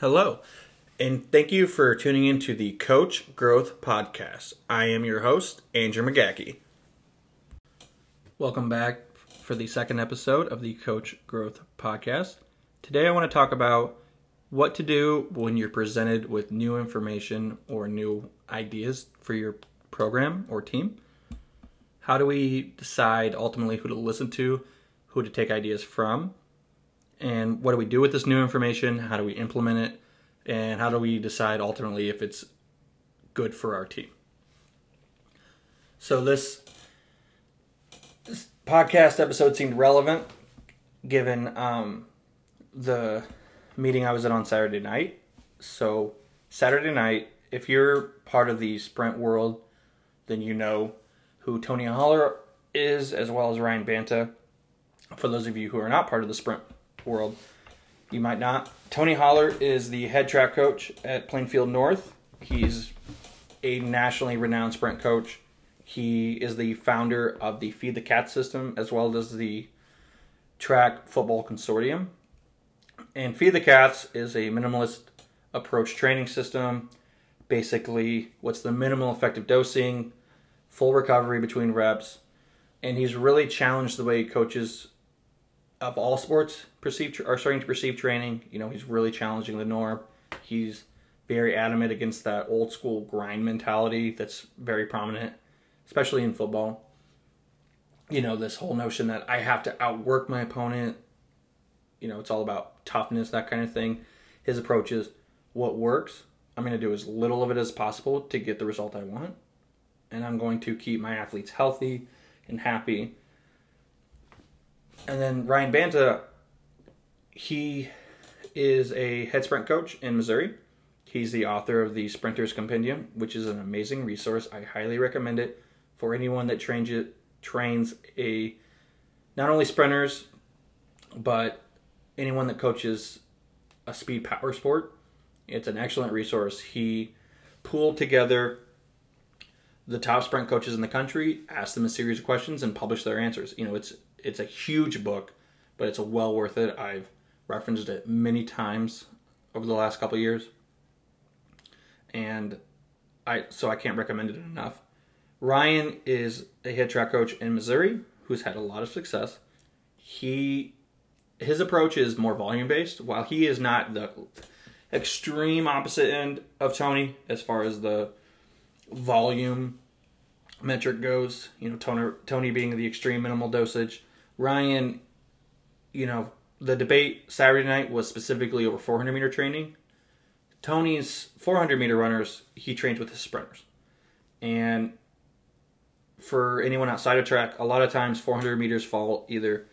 Hello, and thank you for tuning in to the Coach Growth Podcast. I am your host, Andrew McGackey. Welcome back for the second episode of the Coach Growth Podcast. Today, I want to talk about what to do when you're presented with new information or new ideas for your program or team. How do we decide ultimately who to listen to, who to take ideas from, and what do we do with this new information? How do we implement it? And how do we decide ultimately if it's good for our team? So this, this podcast episode seemed relevant given um, the meeting I was at on Saturday night. So Saturday night, if you're part of the sprint world, then you know who Tony Holler is, as well as Ryan Banta. For those of you who are not part of the sprint world, you might not. Tony Holler is the head track coach at Plainfield North. He's a nationally renowned sprint coach. He is the founder of the Feed the Cat system as well as the Track Football Consortium. And Feed the Cats is a minimalist approach training system. Basically, what's the minimal effective dosing, full recovery between reps, and he's really challenged the way coaches of all sports perceive are starting to perceive training. You know, he's really challenging the norm. He's very adamant against that old school grind mentality that's very prominent, especially in football. You know, this whole notion that I have to outwork my opponent. You know, it's all about toughness, that kind of thing. His approach is what works. I'm going to do as little of it as possible to get the result I want. And I'm going to keep my athletes healthy and happy and then Ryan Banta, he is a head sprint coach in Missouri. He's the author of the Sprinters Compendium, which is an amazing resource. I highly recommend it for anyone that trains it trains a not only sprinters but anyone that coaches a speed power sport. It's an excellent resource. He pooled together the top sprint coaches in the country, asked them a series of questions, and published their answers. You know, it's it's a huge book, but it's well worth it. I've referenced it many times over the last couple years, and I so I can't recommend it enough. Ryan is a head track coach in Missouri who's had a lot of success. He his approach is more volume based, while he is not the extreme opposite end of Tony as far as the volume metric goes. You know, Tony, Tony being the extreme minimal dosage, Ryan, you know, the debate Saturday night was specifically over 400 meter training. Tony's 400 meter runners, he trains with his sprinters. And for anyone outside of track, a lot of times 400 meters fall either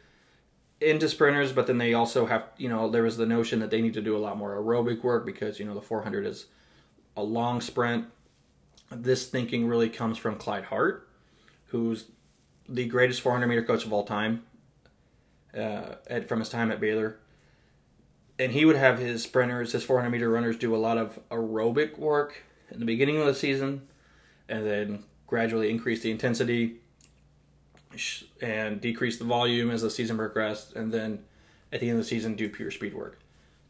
into sprinters, but then they also have, you know, there was the notion that they need to do a lot more aerobic work because, you know, the 400 is a long sprint. This thinking really comes from Clyde Hart, who's the greatest 400 meter coach of all time uh, at, from his time at Baylor. And he would have his sprinters, his 400 meter runners, do a lot of aerobic work in the beginning of the season, and then gradually increase the intensity and decrease the volume as the season progressed, and then at the end of the season do pure speed work.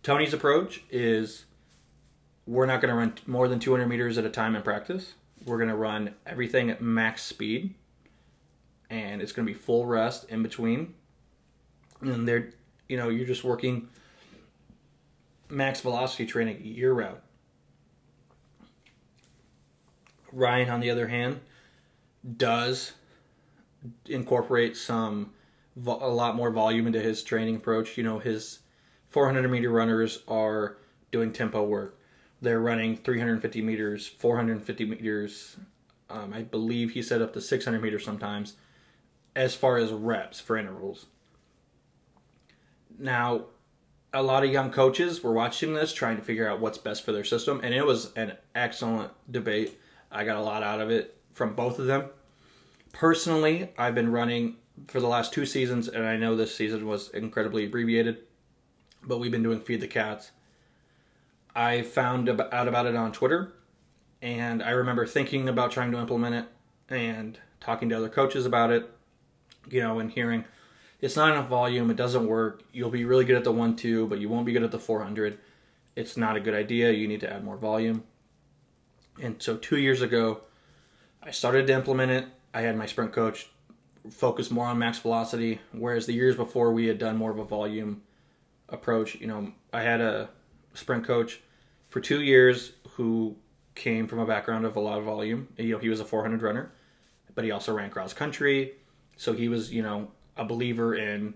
Tony's approach is we're not going to run more than 200 meters at a time in practice. We're going to run everything at max speed, and it's going to be full rest in between and they're you know you're just working max velocity training year round. Ryan, on the other hand, does incorporate some a lot more volume into his training approach. You know, his 400 meter runners are doing tempo work. They're running 350 meters, 450 meters. Um, I believe he set up to 600 meters sometimes, as far as reps for intervals. Now, a lot of young coaches were watching this, trying to figure out what's best for their system, and it was an excellent debate. I got a lot out of it from both of them. Personally, I've been running for the last two seasons, and I know this season was incredibly abbreviated, but we've been doing Feed the Cats. I found out about it on Twitter, and I remember thinking about trying to implement it and talking to other coaches about it, you know, and hearing it's not enough volume. It doesn't work. You'll be really good at the one two, but you won't be good at the 400. it's not a good idea. You need to add more volume. And so two years ago, I started to implement it. I had my sprint coach focus more on max velocity, whereas the years before we had done more of a volume approach. You know, I had a sprint coach for two years who came from a background of a lot of volume. You know, he was a 400 runner, but he also ran cross country. So he was, you know, a believer in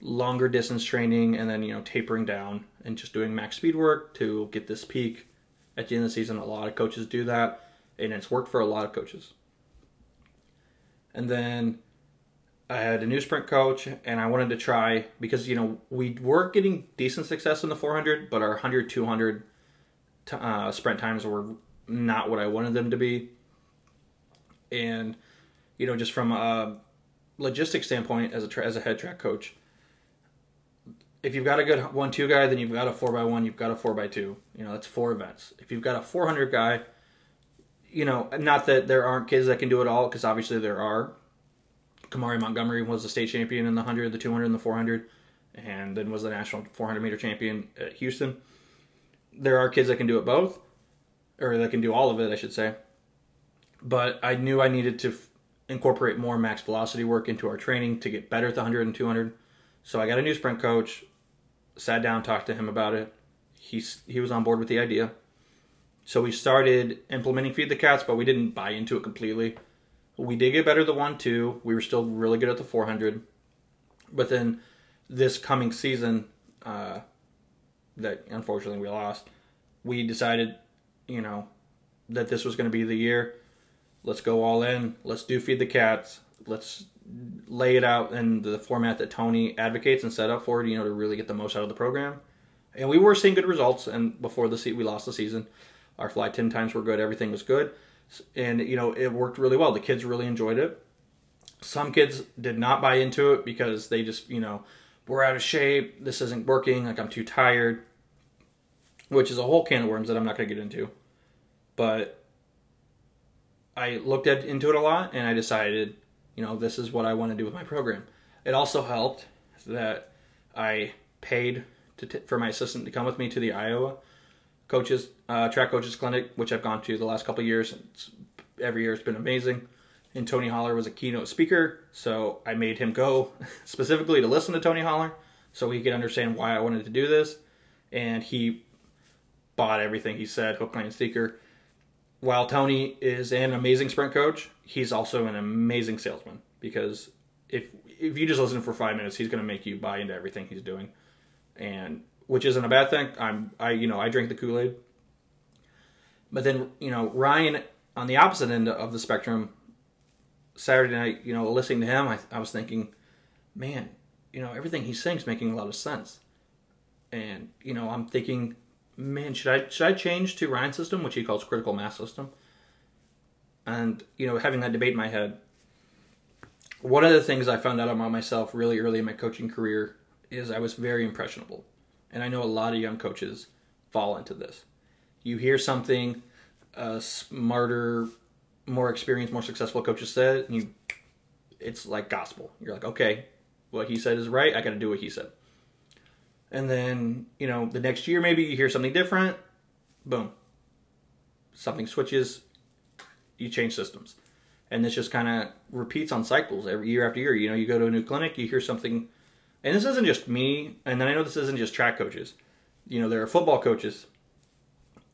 longer distance training and then, you know, tapering down and just doing max speed work to get this peak at the end of the season. A lot of coaches do that, and it's worked for a lot of coaches. And then I had a new sprint coach, and I wanted to try because you know we were getting decent success in the 400, but our 100, 200 uh, sprint times were not what I wanted them to be. And you know, just from a logistics standpoint, as a tra- as a head track coach, if you've got a good one-two guy, then you've got a four by one, you've got a four by two. You know, that's four events. If you've got a 400 guy, you know, not that there aren't kids that can do it all, because obviously there are. Kahmari Montgomery was the state champion in the 100, the 200, and the 400, and then was the national 400 meter champion at Houston. There are kids that can do it both, or that can do all of it, I should say. But I knew I needed to incorporate more max velocity work into our training to get better at the 100 and 200. So I got a new sprint coach, sat down, talked to him about it. He's, he was on board with the idea. So we started implementing Feed the Cats, but we didn't buy into it completely. We did get better the 1 2. We were still really good at the 400. But then this coming season, uh, that unfortunately we lost, we decided, you know, that this was going to be the year. Let's go all in. Let's do Feed the Cats. Let's lay it out in the format that Tony advocates and set up for it, you know, to really get the most out of the program. And we were seeing good results. And before the se- we lost the season, our fly 10 times were good. Everything was good. And, you know, it worked really well. The kids really enjoyed it. Some kids did not buy into it because they just, you know, we're out of shape. This isn't working. Like, I'm too tired, which is a whole can of worms that I'm not going to get into. But I looked at into it a lot and I decided, you know, this is what I want to do with my program. It also helped that I paid t- for my assistant to come with me to the Iowa coaches uh, track coaches clinic, which I've gone to the last couple years. Every year it's been amazing. And Tony Holler was a keynote speaker, so I made him go specifically to listen to Tony Holler, so he could understand why I wanted to do this. And he bought everything he said, hook, line, and sinker. While Tony is an amazing sprint coach, he's also an amazing salesman because if if you just listen for five minutes, he's going to make you buy into everything he's doing, and which isn't a bad thing. I'm I you know I drink the Kool Aid, but then you know Ryan on the opposite end of the spectrum. Saturday night, you know, listening to him, I, I was thinking, man, you know, everything he's saying is making a lot of sense, and you know, I'm thinking, man, should I should I change to Ryan's system, which he calls critical mass system, and you know, having that debate in my head. One of the things I found out about myself really early in my coaching career is I was very impressionable. And I know a lot of young coaches fall into this. You hear something a smarter, more experienced, more successful coaches said, and you it's like gospel. You're like, okay, what he said is right. I got to do what he said. And then you know the next year maybe you hear something different. Boom. Something switches. You change systems, and this just kind of repeats on cycles every year after year. You know, you go to a new clinic, you hear something and this isn't just me, and then I know this isn't just track coaches. You know, there are football coaches.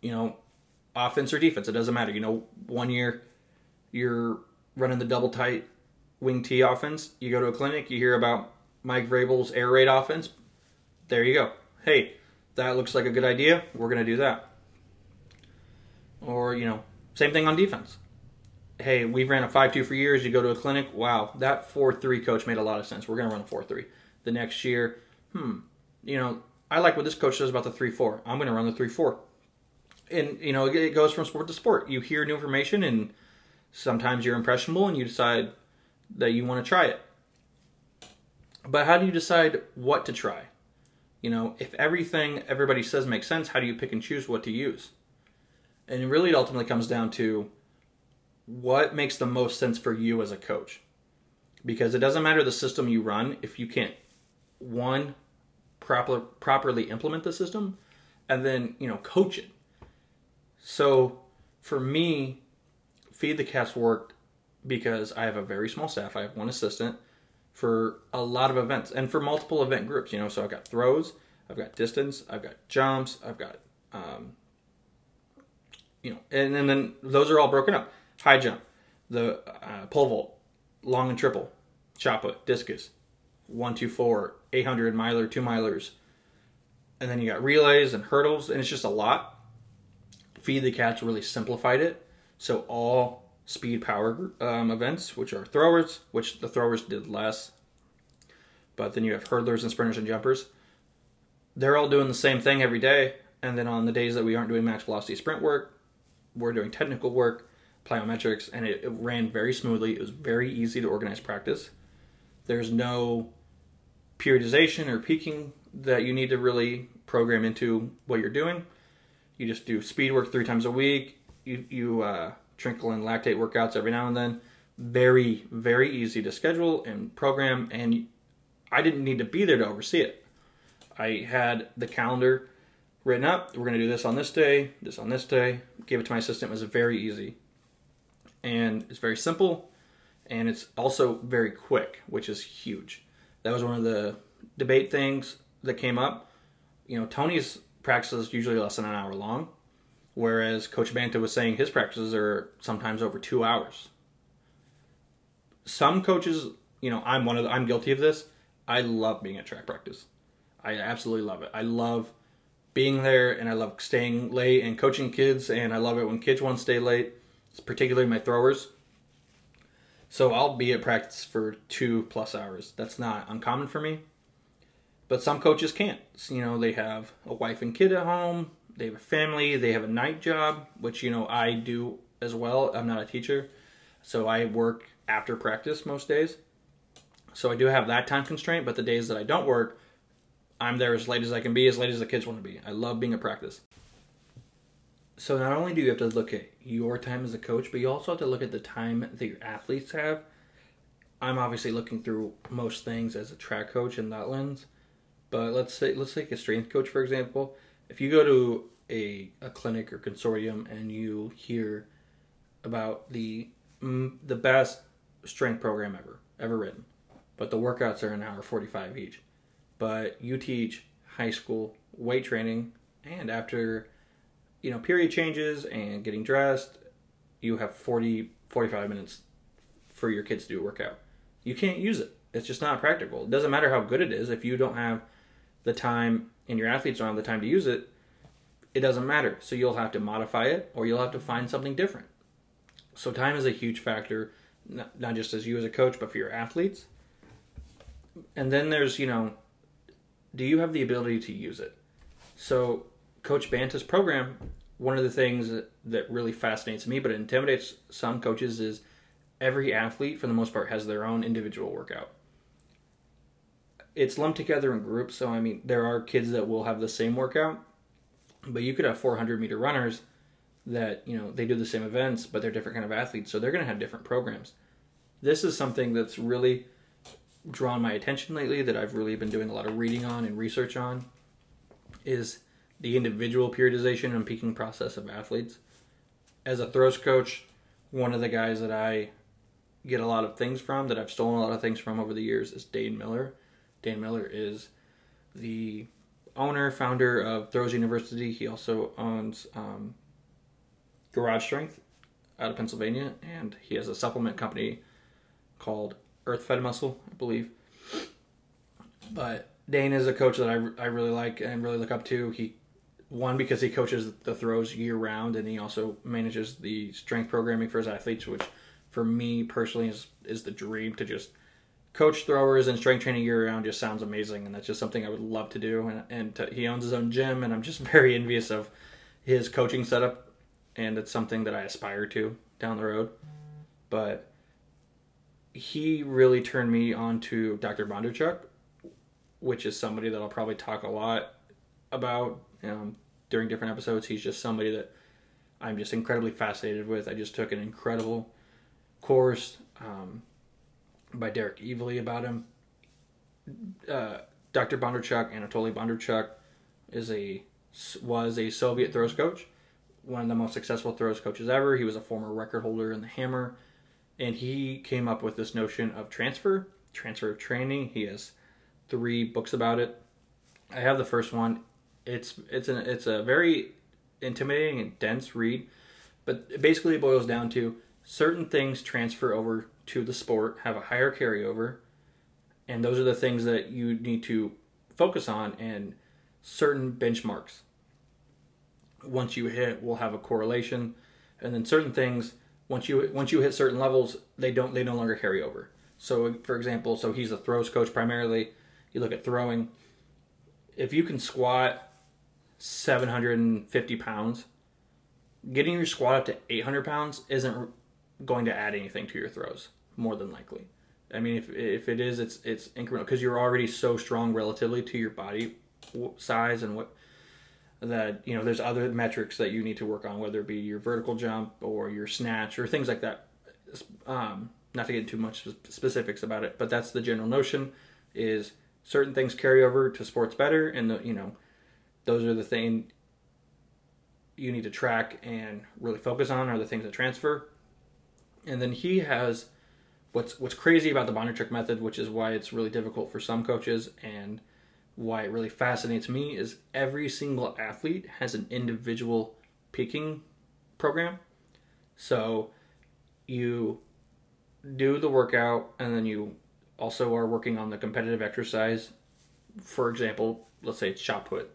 You know, offense or defense, it doesn't matter. You know, one year you're running the double tight wing T offense. You go to a clinic, you hear about Mike Vrabel's air raid offense. There you go. Hey, that looks like a good idea. We're going to do that. Or, you know, same thing on defense. Hey, we've ran a 5 2 for years. You go to a clinic. Wow, that 4 3 coach made a lot of sense. We're going to run a 4 3 the next year, hmm, you know, I like what this coach says about the 3 4. I'm going to run the 3 4. And, you know, it goes from sport to sport. You hear new information, and sometimes you're impressionable and you decide that you want to try it. But how do you decide what to try? You know, if everything everybody says makes sense, how do you pick and choose what to use? And really, it ultimately comes down to what makes the most sense for you as a coach. Because it doesn't matter the system you run if you can't one proper properly implement the system and then you know coach it. So for me, feed the cats worked because I have a very small staff. I have one assistant for a lot of events and for multiple event groups. You know, so I've got throws, I've got distance, I've got jumps, I've got um, you know, and, and then those are all broken up. High jump, the uh, pole vault, long and triple, shot put, discus, one, two, four, 800 miler, two milers, and then you got relays and hurdles, and it's just a lot. Feed the Cats really simplified it. So all speed power um, events, which are throwers, which the throwers did less, but then you have hurdlers and sprinters and jumpers. They're all doing the same thing every day, and then on the days that we aren't doing max velocity sprint work, we're doing technical work, plyometrics, and it, it ran very smoothly. It was very easy to organize practice. There's no periodization or peaking that you need to really program into what you're doing. You just do speed work three times a week. You you uh, trinkle in lactate workouts every now and then. Very very easy to schedule and program, and I didn't need to be there to oversee it. I had the calendar written up. We're going to do this on this day, this on this day. Gave it to my assistant. It was very easy, and it's very simple, and it's also very quick, which is huge. That was one of the debate things that came up. You know, Tony's practices usually less than an hour long, whereas Coach Banta was saying his practices are sometimes over two hours. Some coaches, you know, I'm one of the, I'm guilty of this. I love being at track practice. I absolutely love it. I love being there and I love staying late and coaching kids and I love it when kids want to stay late, particularly my throwers. So I'll be at practice for two plus hours. That's not uncommon for me. But some coaches can't. You know, they have a wife and kid at home, they have a family, they have a night job, which, you know, I do as well. I'm not a teacher. So I work after practice most days. So I do have that time constraint, but the days that I don't work, I'm there as late as I can be, as late as the kids want to be. I love being at practice. So not only do you have to look at your time as a coach, but you also have to look at the time that your athletes have. I'm obviously looking through most things as a track coach in that lens. But let's say let's take a strength coach for example. If you go to a, a clinic or consortium and you hear about the the best strength program ever ever written, but the workouts are an hour 45 each but you teach high school weight training and after you know period changes and getting dressed you have 40 45 minutes for your kids to do a workout. You can't use it. It's just not practical. It doesn't matter how good it is if you don't have the time and your athletes don't have the time to use it it doesn't matter so you'll have to modify it or you'll have to find something different so time is a huge factor not just as you as a coach but for your athletes and then there's you know do you have the ability to use it? So, Coach Banta's program, one of the things that, really fascinates me, but intimidates some coaches, is every athlete, for the most part, has their own individual workout. It's lumped together in groups, so I mean, there are kids that will have the same workout, but you could have 400 meter runners that, you know, they do the same events, but they're different kind of athletes, so they're going to have different programs. This is something that's really drawn my attention lately that I've really been doing a lot of reading on and research on is the individual periodization and peaking process of athletes. As a throws coach, one of the guys that I get a lot of things from, that I've stolen a lot of things from over the years, is Dane Miller. Dane Miller is the owner, founder of Throws University. He also owns um, Garage Strength out of Pennsylvania, and he has a supplement company called Earth Fed Muscle, I believe. But Dane is a coach that I, I really like and really look up to. He one because he coaches the throws year round, and he also manages the strength programming for his athletes, which for me personally is is the dream to just coach throwers and strength training year round. Just sounds amazing, and that's just something I would love to do. And and to, he owns his own gym, and I'm just very envious of his coaching setup, and it's something that I aspire to down the road. But he really turned me on to Dr. Bondarchuk, which is somebody that I'll probably talk a lot about um, during different episodes. He's just somebody that I'm just incredibly fascinated with. I just took an incredible course um, by Derek Evely about him. Uh, Dr. Bondarchuk, Anatoly Bondarchuk, is a was a Soviet throws coach, one of the most successful throws coaches ever. He was a former record holder in the hammer, and he came up with this notion of transfer, transfer of training. He has three books about it. I have the first one. It's it's an it's a very intimidating and dense read, but basically it boils down to certain things transfer over to the sport, have a higher carryover, and those are the things that you need to focus on and certain benchmarks. Once you hit, will have a correlation, and then certain things once you once you hit certain levels, they don't they no longer carry over. So, for example, so he's a throws coach primarily. You look at throwing. If you can squat 750 pounds, getting your squat up to 800 pounds isn't going to add anything to your throws, more than likely. I mean, if, if it is, it's it's incremental because you're already so strong relatively to your body size and what that you know. There's other metrics that you need to work on, whether it be your vertical jump or your snatch or things like that. Um, not to get too much specifics about it, but that's the general notion: is certain things carry over to sports better, and the you know those are the thing you need to track and really focus on are the things that transfer. And then he has what's what's crazy about the Bondarchuk method, which is why it's really difficult for some coaches and why it really fascinates me is every single athlete has an individual peaking program. So you do the workout and then you also are working on the competitive exercise. For example, let's say it's shot put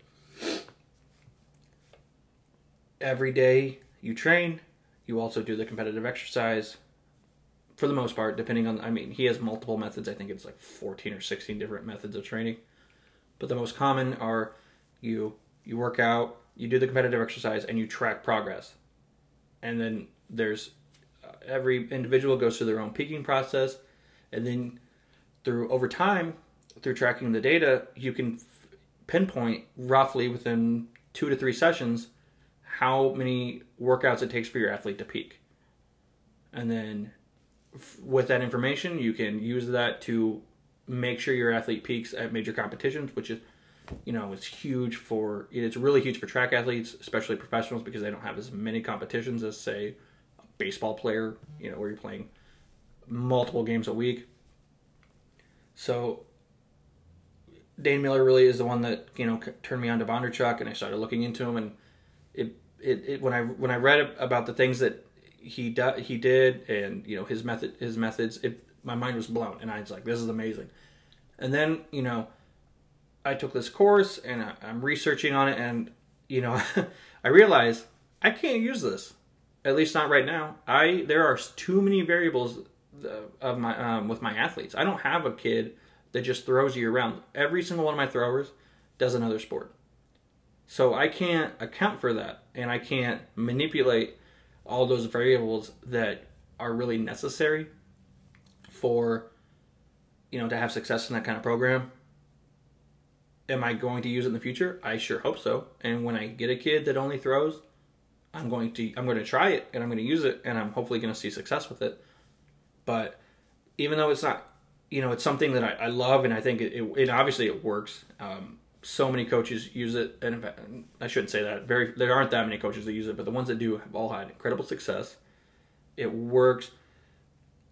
every day you train, you also do the competitive exercise. For the most part, depending on, I mean, he has multiple methods. I think it's like 14 or 16 different methods of training. But the most common are you you work out, you do the competitive exercise, and you track progress. And then there's uh, every individual goes through their own peaking process, and then through over time, through tracking the data, you can f- pinpoint roughly within two to three sessions how many workouts it takes for your athlete to peak. And then with that information, you can use that to make sure your athlete peaks at major competitions, which is, you know, it's huge for, it's really huge for track athletes, especially professionals, because they don't have as many competitions as, say, a baseball player, you know, where you're playing multiple games a week. So Dane Miller really is the one that, you know, turned me on to Bondarchuk, and I started looking into him, and it it, it when I when I read about the things that he do, he did and you know his method his methods it my mind was blown and I was like this is amazing. And then you know I took this course and I, I'm researching on it and you know I realized I can't use this at least not right now. I there are too many variables of my um, with my athletes. I don't have a kid that just throws you around. Every single one of my throwers does another sport. So I can't account for that and I can't manipulate all those variables that are really necessary for you know to have success in that kind of program. Am I going to use it in the future? I sure hope so. And when I get a kid that only throws, I'm going to I'm going to try it and I'm going to use it and I'm hopefully going to see success with it. But even though it's not, you know, it's something that I, I love and I think it, it, it obviously it works. Um, so many coaches use it, and fact, I shouldn't say that. Very, there aren't that many coaches that use it, but the ones that do have all had incredible success. It works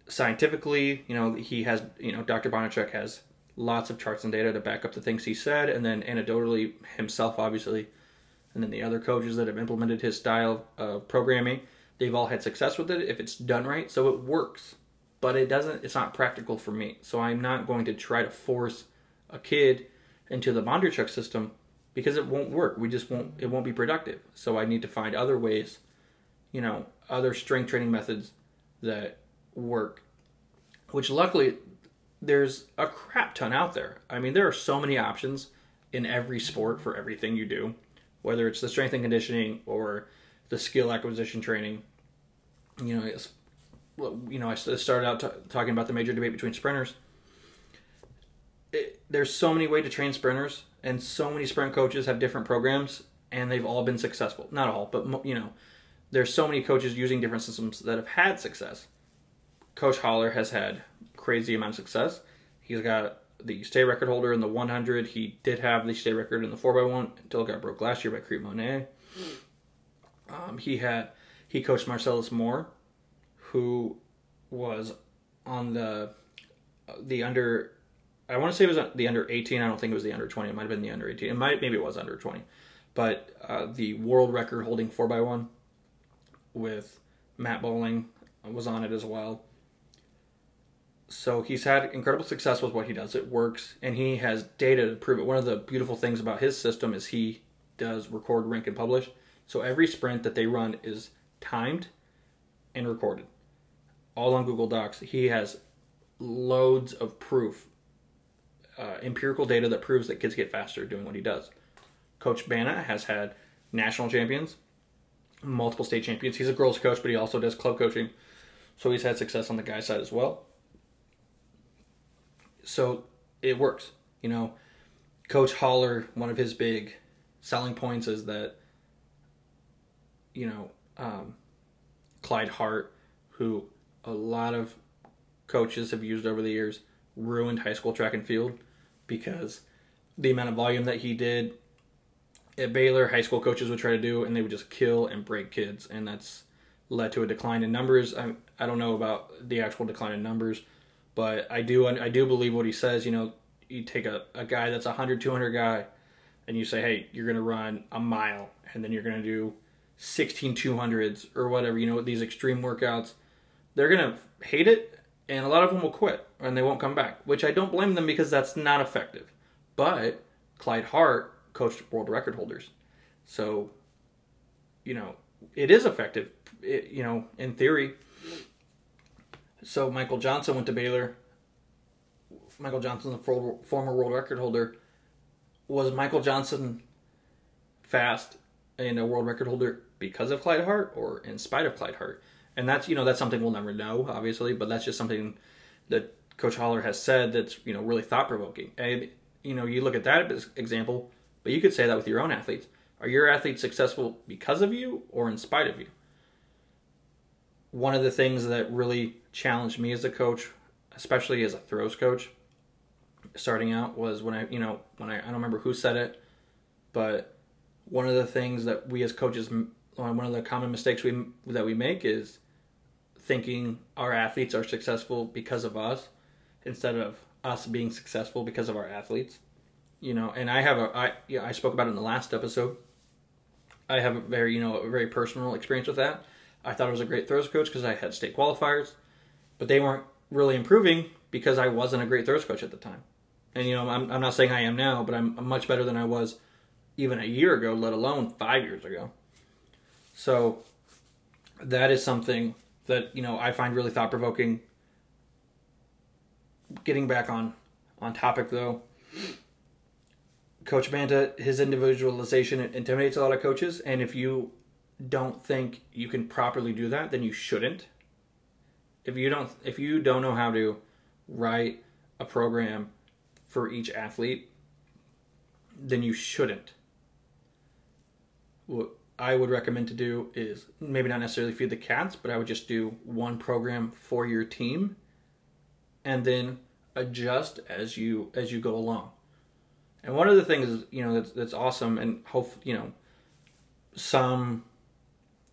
scientifically. You know, he has, you know, Dr. Bondarchuk has lots of charts and data to back up the things he said, and then anecdotally himself, obviously, and then the other coaches that have implemented his style of programming, they've all had success with it if it's done right. So it works, but it doesn't. It's not practical for me. So I'm not going to try to force a kid into the Bondarchuk system because it won't work. We just won't it won't be productive. So I need to find other ways, you know, other strength training methods that work. Which luckily there's a crap ton out there. I mean, there are so many options in every sport for everything you do, whether it's the strength and conditioning or the skill acquisition training. You know, you know, I started out t- talking about the major debate between sprinters there's so many ways to train sprinters, and so many sprint coaches have different programs, and they've all been successful. Not all, but you know, there's so many coaches using different systems that have had success. Coach Holler has had crazy amount of success. He's got the state record holder in the 100. He did have the state record in the 4x1 until it got broke last year by Crete-Monee. Um, he had he coached Marcellus Moore, who was on the the under. I want to say it was the under 18. I don't think it was the under 20. It might have been the under 18. It might maybe it was under 20, but uh, the world record holding 4x1 with Matt Boling was on it as well. So he's had incredible success with what he does. It works, and he has data to prove it. One of the beautiful things about his system is he does record, rank, and publish. So every sprint that they run is timed and recorded, all on Google Docs. He has loads of proof, uh, empirical data that proves that kids get faster doing what he does. Coach Banta has had national champions, multiple state champions. He's a girls coach, but he also does club coaching. So he's had success on the guy side as well. So it works. You know, Coach Holler, one of his big selling points is that, you know, um, Clyde Hart, who a lot of coaches have used over the years, ruined high school track and field because the amount of volume that he did at Baylor, high school coaches would try to do, and they would just kill and break kids, and that's led to a decline in numbers. I I don't know about the actual decline in numbers, but I do I do believe what he says. You know, you take a, a guy that's a 100, 200 guy, and you say, hey, you're going to run a mile, and then you're going to do 16 200s or whatever, you know, these extreme workouts. They're going to hate it, and a lot of them will quit, and they won't come back, which I don't blame them because that's not effective. But Clyde Hart coached world record holders. So, you know, it is effective, it, you know, in theory. So Michael Johnson went to Baylor. Michael Johnson, the former world record holder, was Michael Johnson fast and a world record holder because of Clyde Hart or in spite of Clyde Hart? And that's you know that's something we'll never know, obviously, but that's just something that Coach Holler has said that's you know really thought provoking. And you know you look at that example, but you could say that with your own athletes. Are your athletes successful because of you or in spite of you? One of the things that really challenged me as a coach, especially as a throws coach, starting out was when I, you know, when I, I don't remember who said it, but one of the things that we as coaches, one of the common mistakes we that we make is thinking our athletes are successful because of us instead of us being successful because of our athletes. You know, and I have a I yeah, I spoke about it in the last episode. I have a very, you know, a very personal experience with that. I thought I was a great throws coach because I had state qualifiers, but they weren't really improving because I wasn't a great throws coach at the time. And you know, I'm I'm not saying I am now, but I'm, I'm much better than I was even a year ago, let alone five years ago. So that is something that you know I find really thought provoking. Getting back on on topic though, Coach Banta, his individualization intimidates a lot of coaches, and if you don't think you can properly do that, then you shouldn't. If you don't, if you don't know how to write a program for each athlete, then you shouldn't. What I would recommend to do is maybe not necessarily feed the cats, but I would just do one program for your team, and then adjust as you as you go along. And one of the things you know that's that's awesome, and hope you know some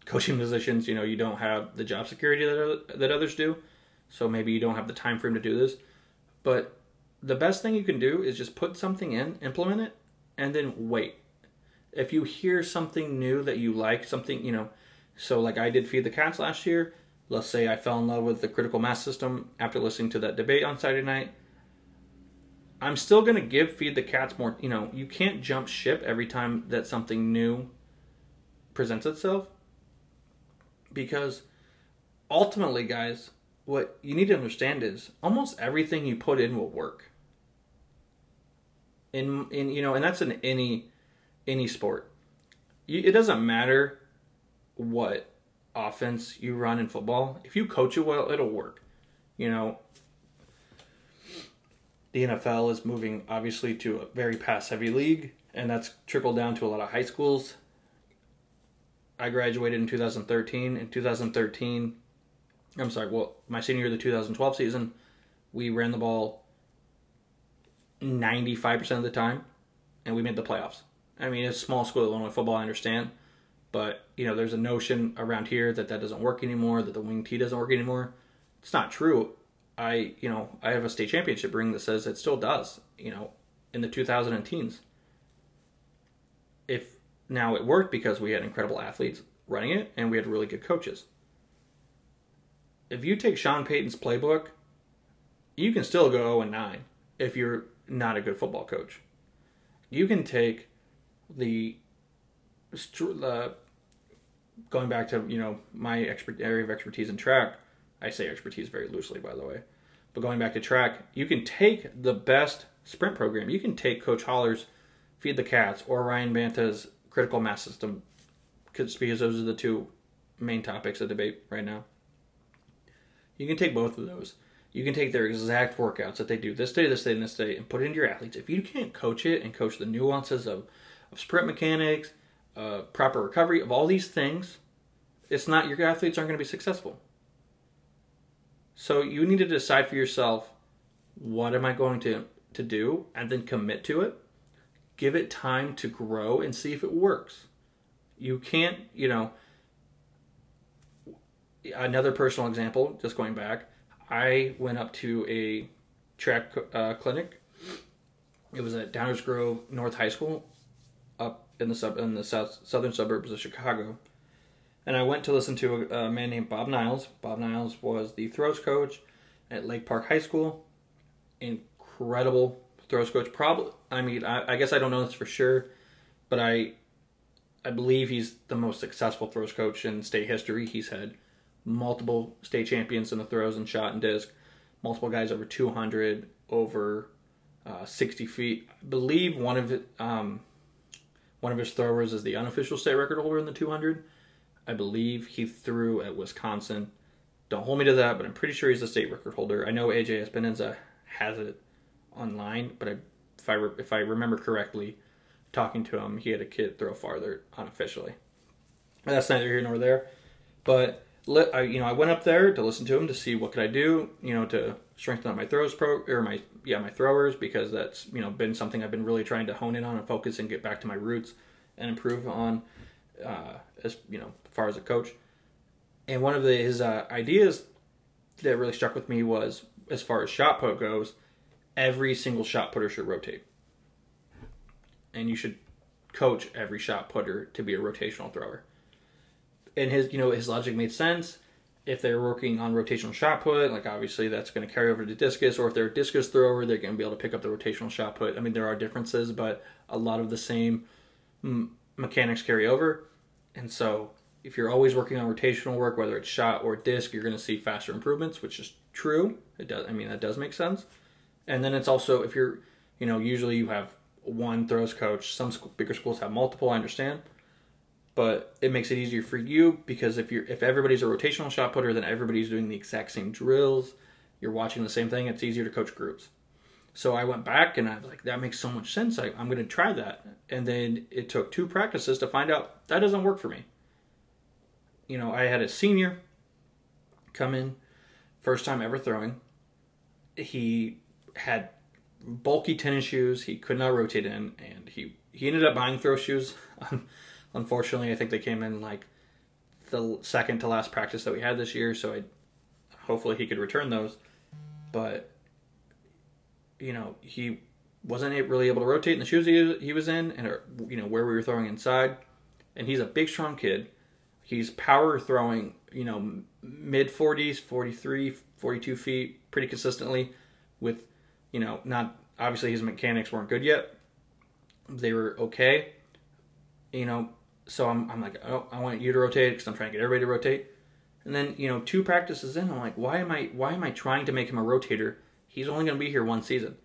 coaching positions, you know, you don't have the job security that that others do, so maybe you don't have the time frame to do this. But the best thing you can do is just put something in, implement it, and then wait. If you hear something new that you like, something you know, so like I did feed the cats last year. Let's say I fell in love with the critical mass system after listening to that debate on Saturday night I'm still going to give Feed the Cats more. You know, you can't jump ship every time that something new presents itself. Because ultimately, guys, what you need to understand is almost everything you put in will work. In, in you know, and that's in any any sport. it doesn't matter what offense you run in football. If you coach it well, it'll work. You know, the NFL is moving obviously to a very pass heavy league, and that's trickled down to a lot of high schools. I graduated in 2013. In 2013, I'm sorry, well, my senior year the 2012 season, we ran the ball 95% of the time, and we made the playoffs. I mean, it's small school Illinois football, I understand. But, you know, there's a notion around here that that doesn't work anymore, that the wing T doesn't work anymore. It's not true. I, you know, I have a state championship ring that says it still does, you know, in the 2000 teens. If now it worked because we had incredible athletes running it and we had really good coaches. If you take Sean Payton's playbook, you can still go 0 and 9 if you're not a good football coach. You can take the going back to you know my expert area of expertise in track. I say expertise very loosely, by the way. But going back to track, you can take the best sprint program. You can take Coach Holler's Feed the Cats or Ryan Banta's Critical Mass System, because those are the two main topics of debate right now. You can take both of those. You can take their exact workouts that they do this day, this day, and this day, and put it into your athletes. If you can't coach it and coach the nuances of, of sprint mechanics, uh, proper recovery, of all these things, it's not your athletes aren't going to be successful. So you need to decide for yourself what am I going to, to do and then commit to it. Give it time to grow and see if it works. You can't, you know, another personal example, just going back, I went up to a track uh, clinic. It was at Downers Grove North High School, in the sub in the south southern suburbs of Chicago, and I went to listen to a, a man named Bob Niles. Bob Niles was the throws coach at Lake Park High School. Incredible throws coach. Probably, I mean, I, I guess I don't know this for sure, but I, I believe he's the most successful throws coach in state history. He's had multiple state champions in the throws and shot and disc, multiple guys over 200, over uh, 60 feet. I believe one of it, um, one of his throwers is the unofficial state record holder in the 200. I believe he threw at Wisconsin. Don't hold me to that, but I'm pretty sure he's the state record holder. I know AJ Espinoza has it online, but I, if I re, if I remember correctly, talking to him, he had a kid throw farther unofficially. that's neither here nor there, but let I, you know I went up there to listen to him to see what could I do you know to strengthen up my throws pro or my yeah my throwers because that's you know been something I've been really trying to hone in on and focus and get back to my roots and improve on uh, as you know far as a coach. And one of the, his uh, ideas that really struck with me was as far as shot put goes every single shot putter should rotate. And you should coach every shot putter to be a rotational thrower. And his you know his logic made sense. If they're working on rotational shot put, like obviously that's going to carry over to discus, or if they're a discus thrower, they're going to be able to pick up the rotational shot put. I mean, there are differences, but a lot of the same mechanics carry over. And so, if you're always working on rotational work, whether it's shot or disc, you're going to see faster improvements, which is true. It does. I mean, that does make sense. And then it's also if you're, you know, usually you have one throws coach. Some bigger schools have multiple. I understand but it makes it easier for you because if you're if everybody's a rotational shot putter, then everybody's doing the exact same drills. You're watching the same thing. It's easier to coach groups. So I went back and I was like, that makes so much sense. I, I'm going to try that. And then it took two practices to find out that doesn't work for me. You know, I had a senior come in, first time ever throwing. He had bulky tennis shoes. He could not rotate in, and he he ended up buying throw shoes. Unfortunately, I think they came in like the second to last practice that we had this year, so I hopefully he could return those. But you know, he wasn't really able to rotate in the shoes he, he was in, and you know where we were throwing inside. And he's a big, strong kid. He's power throwing, you know, mid 40s, 43, 42 feet pretty consistently with, you know, not obviously his mechanics weren't good yet. They were okay. You know, so I'm, I'm like, oh, I want you to rotate because I'm trying to get everybody to rotate. And then you know, two practices in, I'm like, why am I why am I trying to make him a rotator? He's only going to be here one season.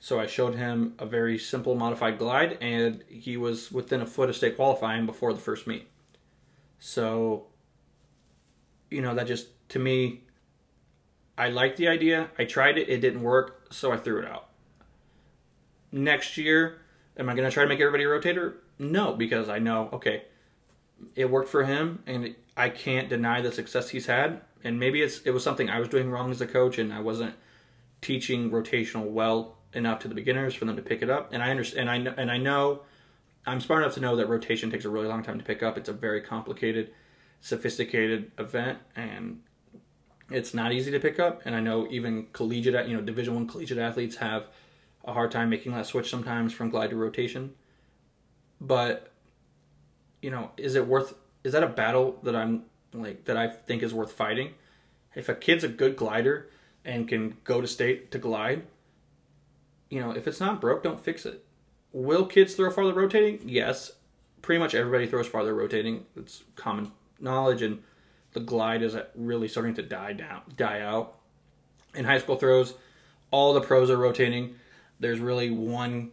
So I showed him a very simple modified glide, and he was within a foot of state qualifying before the first meet. So, you know, that just to me, I liked the idea. I tried it, it didn't work, so I threw it out. Next year, am I going to try to make everybody a rotator? No, because I know, okay, it worked for him, and I can't deny the success he's had. And maybe it's it was something I was doing wrong as a coach, and I wasn't teaching rotational well enough to the beginners for them to pick it up. And I understand, and I know, and I know, I'm smart enough to know that rotation takes a really long time to pick up. It's a very complicated, sophisticated event, and it's not easy to pick up. And I know even collegiate, you know, Division One collegiate athletes have a hard time making that switch sometimes from glide to rotation. But you know, is it worth? Is that a battle that I'm like that I think is worth fighting? If a kid's a good glider and can go to state to glide, you know, if it's not broke, don't fix it. Will kids throw farther rotating? Yes. Pretty much everybody throws farther rotating. It's common knowledge, and the glide is really starting to die down, die out. In high school throws, all the pros are rotating. There's really one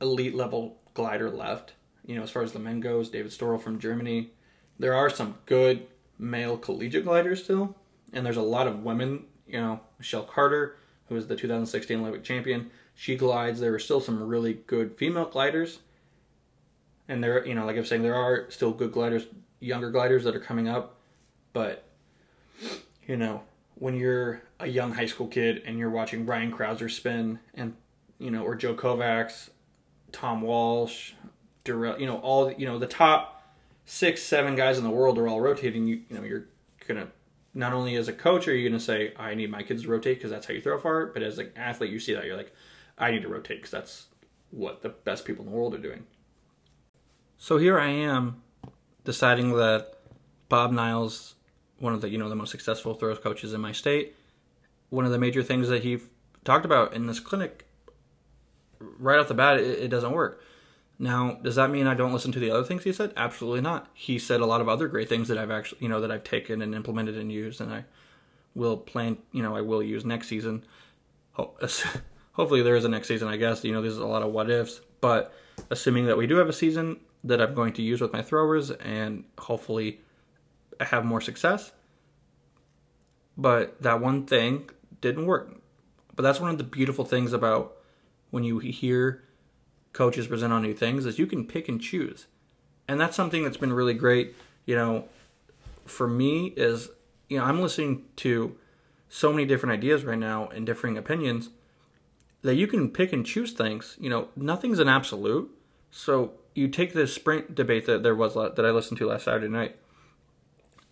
elite level glider left. You know, as far as the men goes, David Storl from Germany. There are some good male collegiate gliders still, and there's a lot of women. You know, Michelle Carter, who was the 2016 Olympic champion, she glides. There are still some really good female gliders, and there, you know, like I'm saying, there are still good gliders, younger gliders that are coming up, but you know, when you're a young high school kid and you're watching Ryan Crouser spin and you know, or Joe Kovacs, Tom Walsh, Durrell, you know, all you know, the top six, seven guys in the world are all rotating. You, you know, you're gonna not only as a coach are you gonna say, I need my kids to rotate because that's how you throw far, but as an athlete, you see that you're like, I need to rotate because that's what the best people in the world are doing. So here I am deciding that Bob Niles, one of the you know the most successful throws coaches in my state, one of the major things that he talked about in this clinic, right off the bat, it, it doesn't work. Now, does that mean I don't listen to the other things he said? Absolutely not. He said a lot of other great things that I've actually, you know, that I've taken and implemented and used, and I will plan, you know, I will use next season. Hopefully, there is a next season. I guess you know, there's a lot of what ifs, but assuming that we do have a season that I'm going to use with my throwers, and hopefully, have more success. But that one thing didn't work. But that's one of the beautiful things about when you hear coaches present on new things is you can pick and choose. And that's something that's been really great, you know, for me is, you know, I'm listening to so many different ideas right now and differing opinions that you can pick and choose things. You know, nothing's an absolute. So you take this sprint debate that there was that I listened to last Saturday night.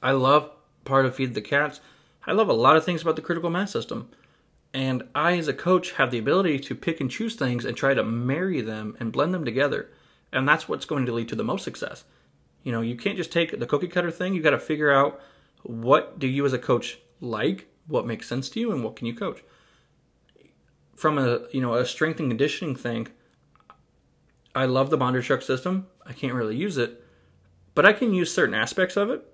I love part of Feed the Cats. I love a lot of things about the critical mass system. And I, as a coach, have the ability to pick and choose things and try to marry them and blend them together. And that's what's going to lead to the most success. You know, you can't just take the cookie cutter thing. You got to figure out what do you as a coach like, what makes sense to you, and what can you coach. From a you know a strength and conditioning thing, I love the Bondarchuk system. I can't really use it, but I can use certain aspects of it,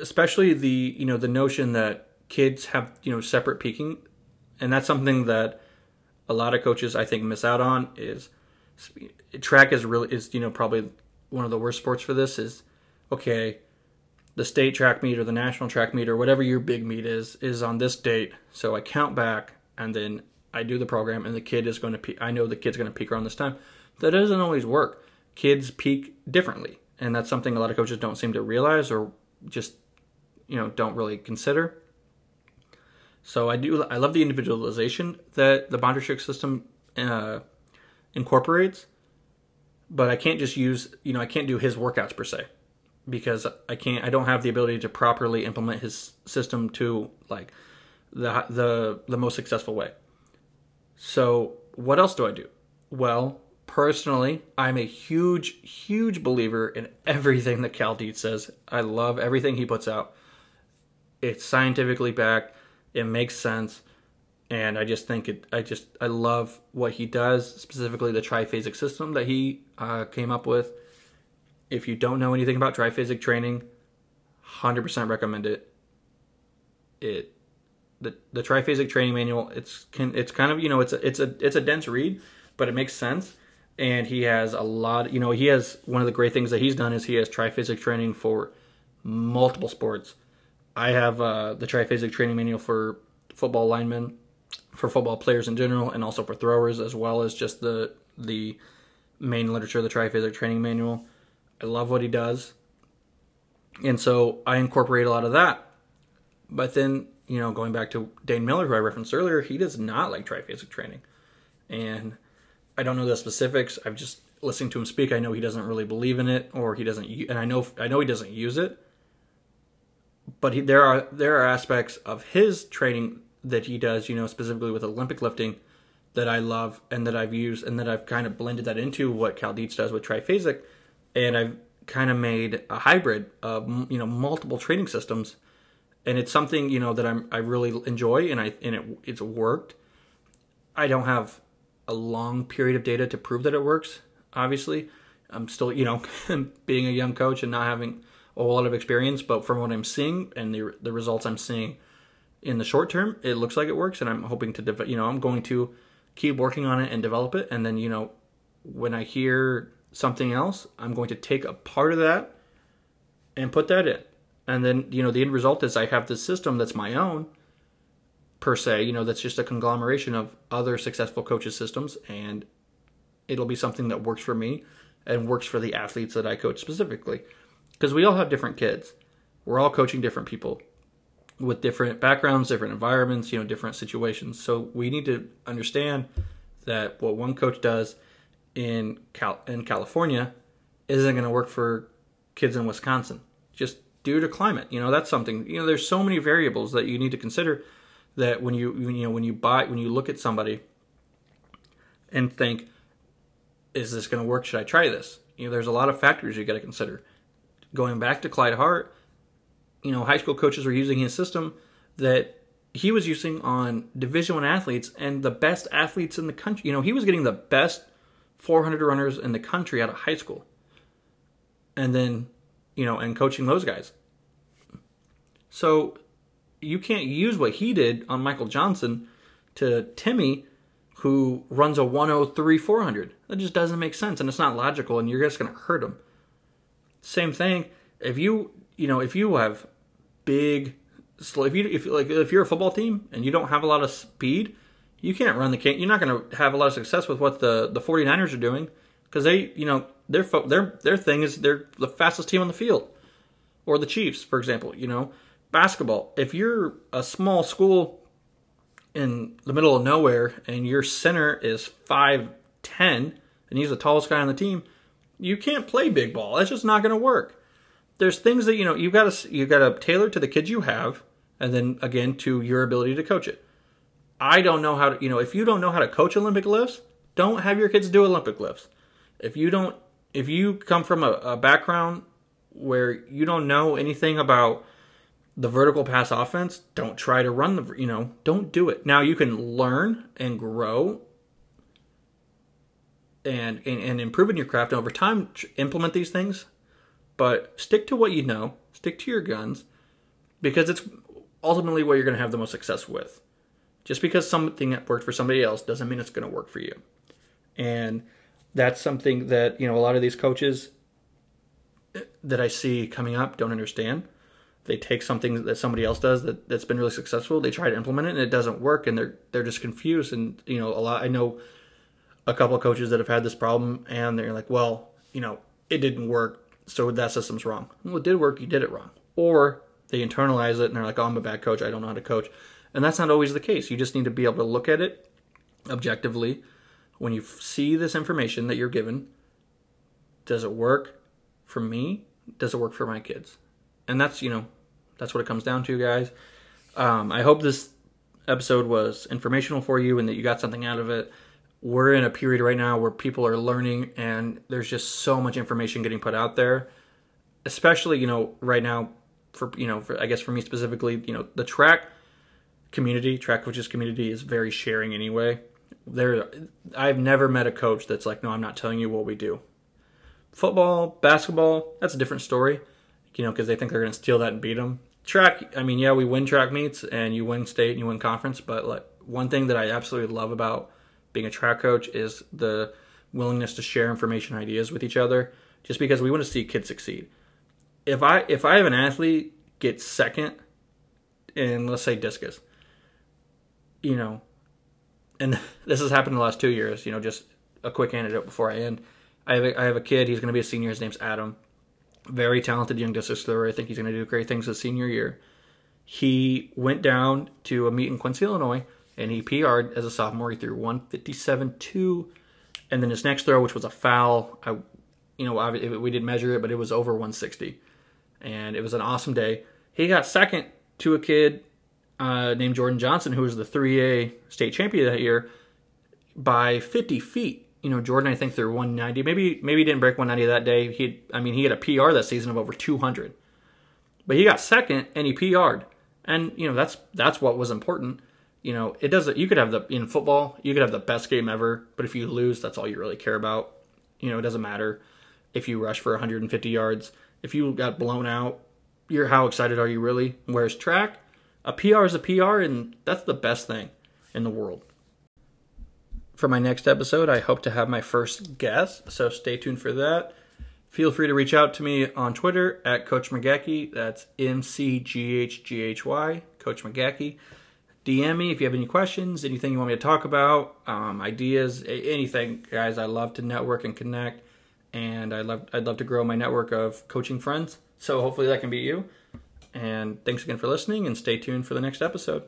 especially the you know the notion that kids have you know separate peaking and that's something that a lot of coaches I think miss out on is track is really is you know probably one of the worst sports for this is okay the state track meet or the national track meet or whatever your big meet is is on this date. So I count back and then I do the program and the kid is going to peak I know the kid's going to peak around this time. That doesn't always work. Kids peak differently. And that's something a lot of coaches don't seem to realize or just you know don't really consider so I do I love the individualization that the Bondarchuk system uh, incorporates, but I can't just use you know I can't do his workouts per se because I can't I don't have the ability to properly implement his system to like the the the most successful way. So what else do I do? Well, personally, I'm a huge huge believer in everything that Cal Dietz says. I love everything he puts out. It's scientifically backed it makes sense, and I just think it. I just I love what he does, specifically the triphasic system that he uh, came up with. If you don't know anything about triphasic training, hundred percent recommend it. It the the triphasic training manual. It's can it's kind of you know it's a it's a it's a dense read, but it makes sense. And he has a lot. You know, he has one of the great things that he's done is he has triphasic training for multiple sports I have uh, the triphasic training manual for football linemen, for football players in general, and also for throwers, as well as just the the main literature, the triphasic training manual. I love what he does, and so I incorporate a lot of that. But then you know, going back to Dane Miller, who I referenced earlier, he does not like triphasic training. And I don't know the specifics. I've just listening to him speak. I know he doesn't really believe in it, or he doesn't, and I know I know he doesn't use it. But he, there are there are aspects of his training that he does, you know, specifically with Olympic lifting, that I love and that I've used, and that I've kind of blended that into what Cal Dietz does with triphasic, and I've kind of made a hybrid of you know multiple training systems and it's something you know that I'm I really enjoy and I and it it's worked. I don't have a long period of data to prove that it works. Obviously, I'm still you know being a young coach and not having a whole lot of experience, but from what I'm seeing and the the results I'm seeing in the short term, it looks like it works, and I'm hoping to develop. You know, I'm going to keep working on it and develop it, and then you know when I hear something else, I'm going to take a part of that and put that in and then you know the end result is i have this system that's my own per se you know that's just a conglomeration of other successful coaches systems and it'll be something that works for me and works for the athletes that i coach specifically because we all have different kids we're all coaching different people with different backgrounds different environments you know different situations so we need to understand that what one coach does in Cal- in California isn't going to work for kids in Wisconsin just due to climate. You know, that's something. You know, there's so many variables that you need to consider that when you you know when you buy when you look at somebody and think, is this going to work? Should I try this? You know, there's a lot of factors you got to consider. Going back to Clyde Hart, you know, high school coaches were using his system that he was using on Division One athletes and the best athletes in the country. You know, he was getting the best 400 runners in the country out of high school, and then you know, and coaching those guys. So you can't use what he did on Michael Johnson to Timmy, who runs a 103 400. That just doesn't make sense, and it's not logical, and you're just going to hurt him. Same thing. If you, you know, if you have big, if you, if like, if you're a football team and you don't have a lot of speed, you can't run the. Can you're not going to have a lot of success with what the the 49ers are doing because they, you know, their their their thing is they're the fastest team on the field, or the Chiefs, for example. You know, basketball. If you're a small school in the middle of nowhere and your center is five ten and he's the tallest guy on the team, you can't play big ball. That's just not going to work. There's things that you know you've got to you've got to tailor to the kids you have, and then again to your ability to coach it. I don't know how to you know if you don't know how to coach Olympic lifts, don't have your kids do Olympic lifts. If you don't if you come from a, a background where you don't know anything about the vertical pass offense, don't try to run the, you know, don't do it. Now you can learn and grow and, and, and improve in your craft over time implement these things, but stick to what you know, stick to your guns because it's ultimately what you're going to have the most success with. Just because something that worked for somebody else doesn't mean it's going to work for you. And that's something that you know a lot of these coaches eh, that I see coming up don't understand. They take something that somebody else does that that's been really successful. They try to implement it and it doesn't work, and they're they're just confused. And you know, a lot. I know a couple of coaches that have had this problem, and they're like, "Well, you know, it didn't work, so that system's wrong." Well, it did work. You did it wrong. Or they internalize it and they're like, "Oh, I'm a bad coach. I don't know how to coach," and that's not always the case. You just need to be able to look at it objectively when you see this information that you're given, does it work for me? Does it work for my kids? And that's, you know, that's what it comes down to, guys. Um, I hope this episode was informational for you and that you got something out of it. We're in a period right now where people are learning and there's just so much information getting put out there. Especially, you know, right now for you know, for, I guess for me specifically, you know, the track community, track coaches community is very sharing anyway there I've never met a coach that's like, no, I'm not telling you what we do. Football, basketball, that's a different story, you know, because they think they're going to steal that and beat them. Track, I mean, yeah, we win track meets and you win state and you win conference, but like one thing that I absolutely love about being a track coach is the willingness to share information, ideas with each other, just because we want to see kids succeed. If I if I have an athlete get second in let's say discus, you know, and this has happened in the last two years. You know, just a quick anecdote before I end. I have a, I have a kid. He's going to be a senior. His name's Adam. Very talented young discus thrower. I think he's going to do great things his senior year. he went down to a meet in Quincy, Illinois, and he PR'd as a sophomore. He threw 157.2, and then his next throw, which was a foul, I, you know, we didn't measure it, but it was over 160, and it was an awesome day. He got second to a kid uh, named Jordan Johnson, who was the 3A state champion that year, by 50 feet. You know, Jordan, I think they're 190. Maybe maybe he didn't break 190 that day. He, I mean, he had a PR that season of over 200, but he got second and he PR'd, and you know that's that's what was important. You know, it doesn't. You could have the in football, you could have the best game ever, but if you lose, that's all you really care about. You know, it doesn't matter if you rush for 150 yards. If you got blown out, you're how excited are you really? Whereas track, a PR is a PR, and that's the best thing in the world. For my next episode, I hope to have my first guest, so stay tuned for that. Feel free to reach out to me on Twitter at Coach McGachy. That's M C G H G H Y, Coach McGachy. DM me if you have any questions, anything you want me to talk about, um, ideas, anything, guys. I love to network and connect, and I love I'd love to grow my network of coaching friends. So hopefully that can be you. And thanks again for listening and stay tuned for the next episode.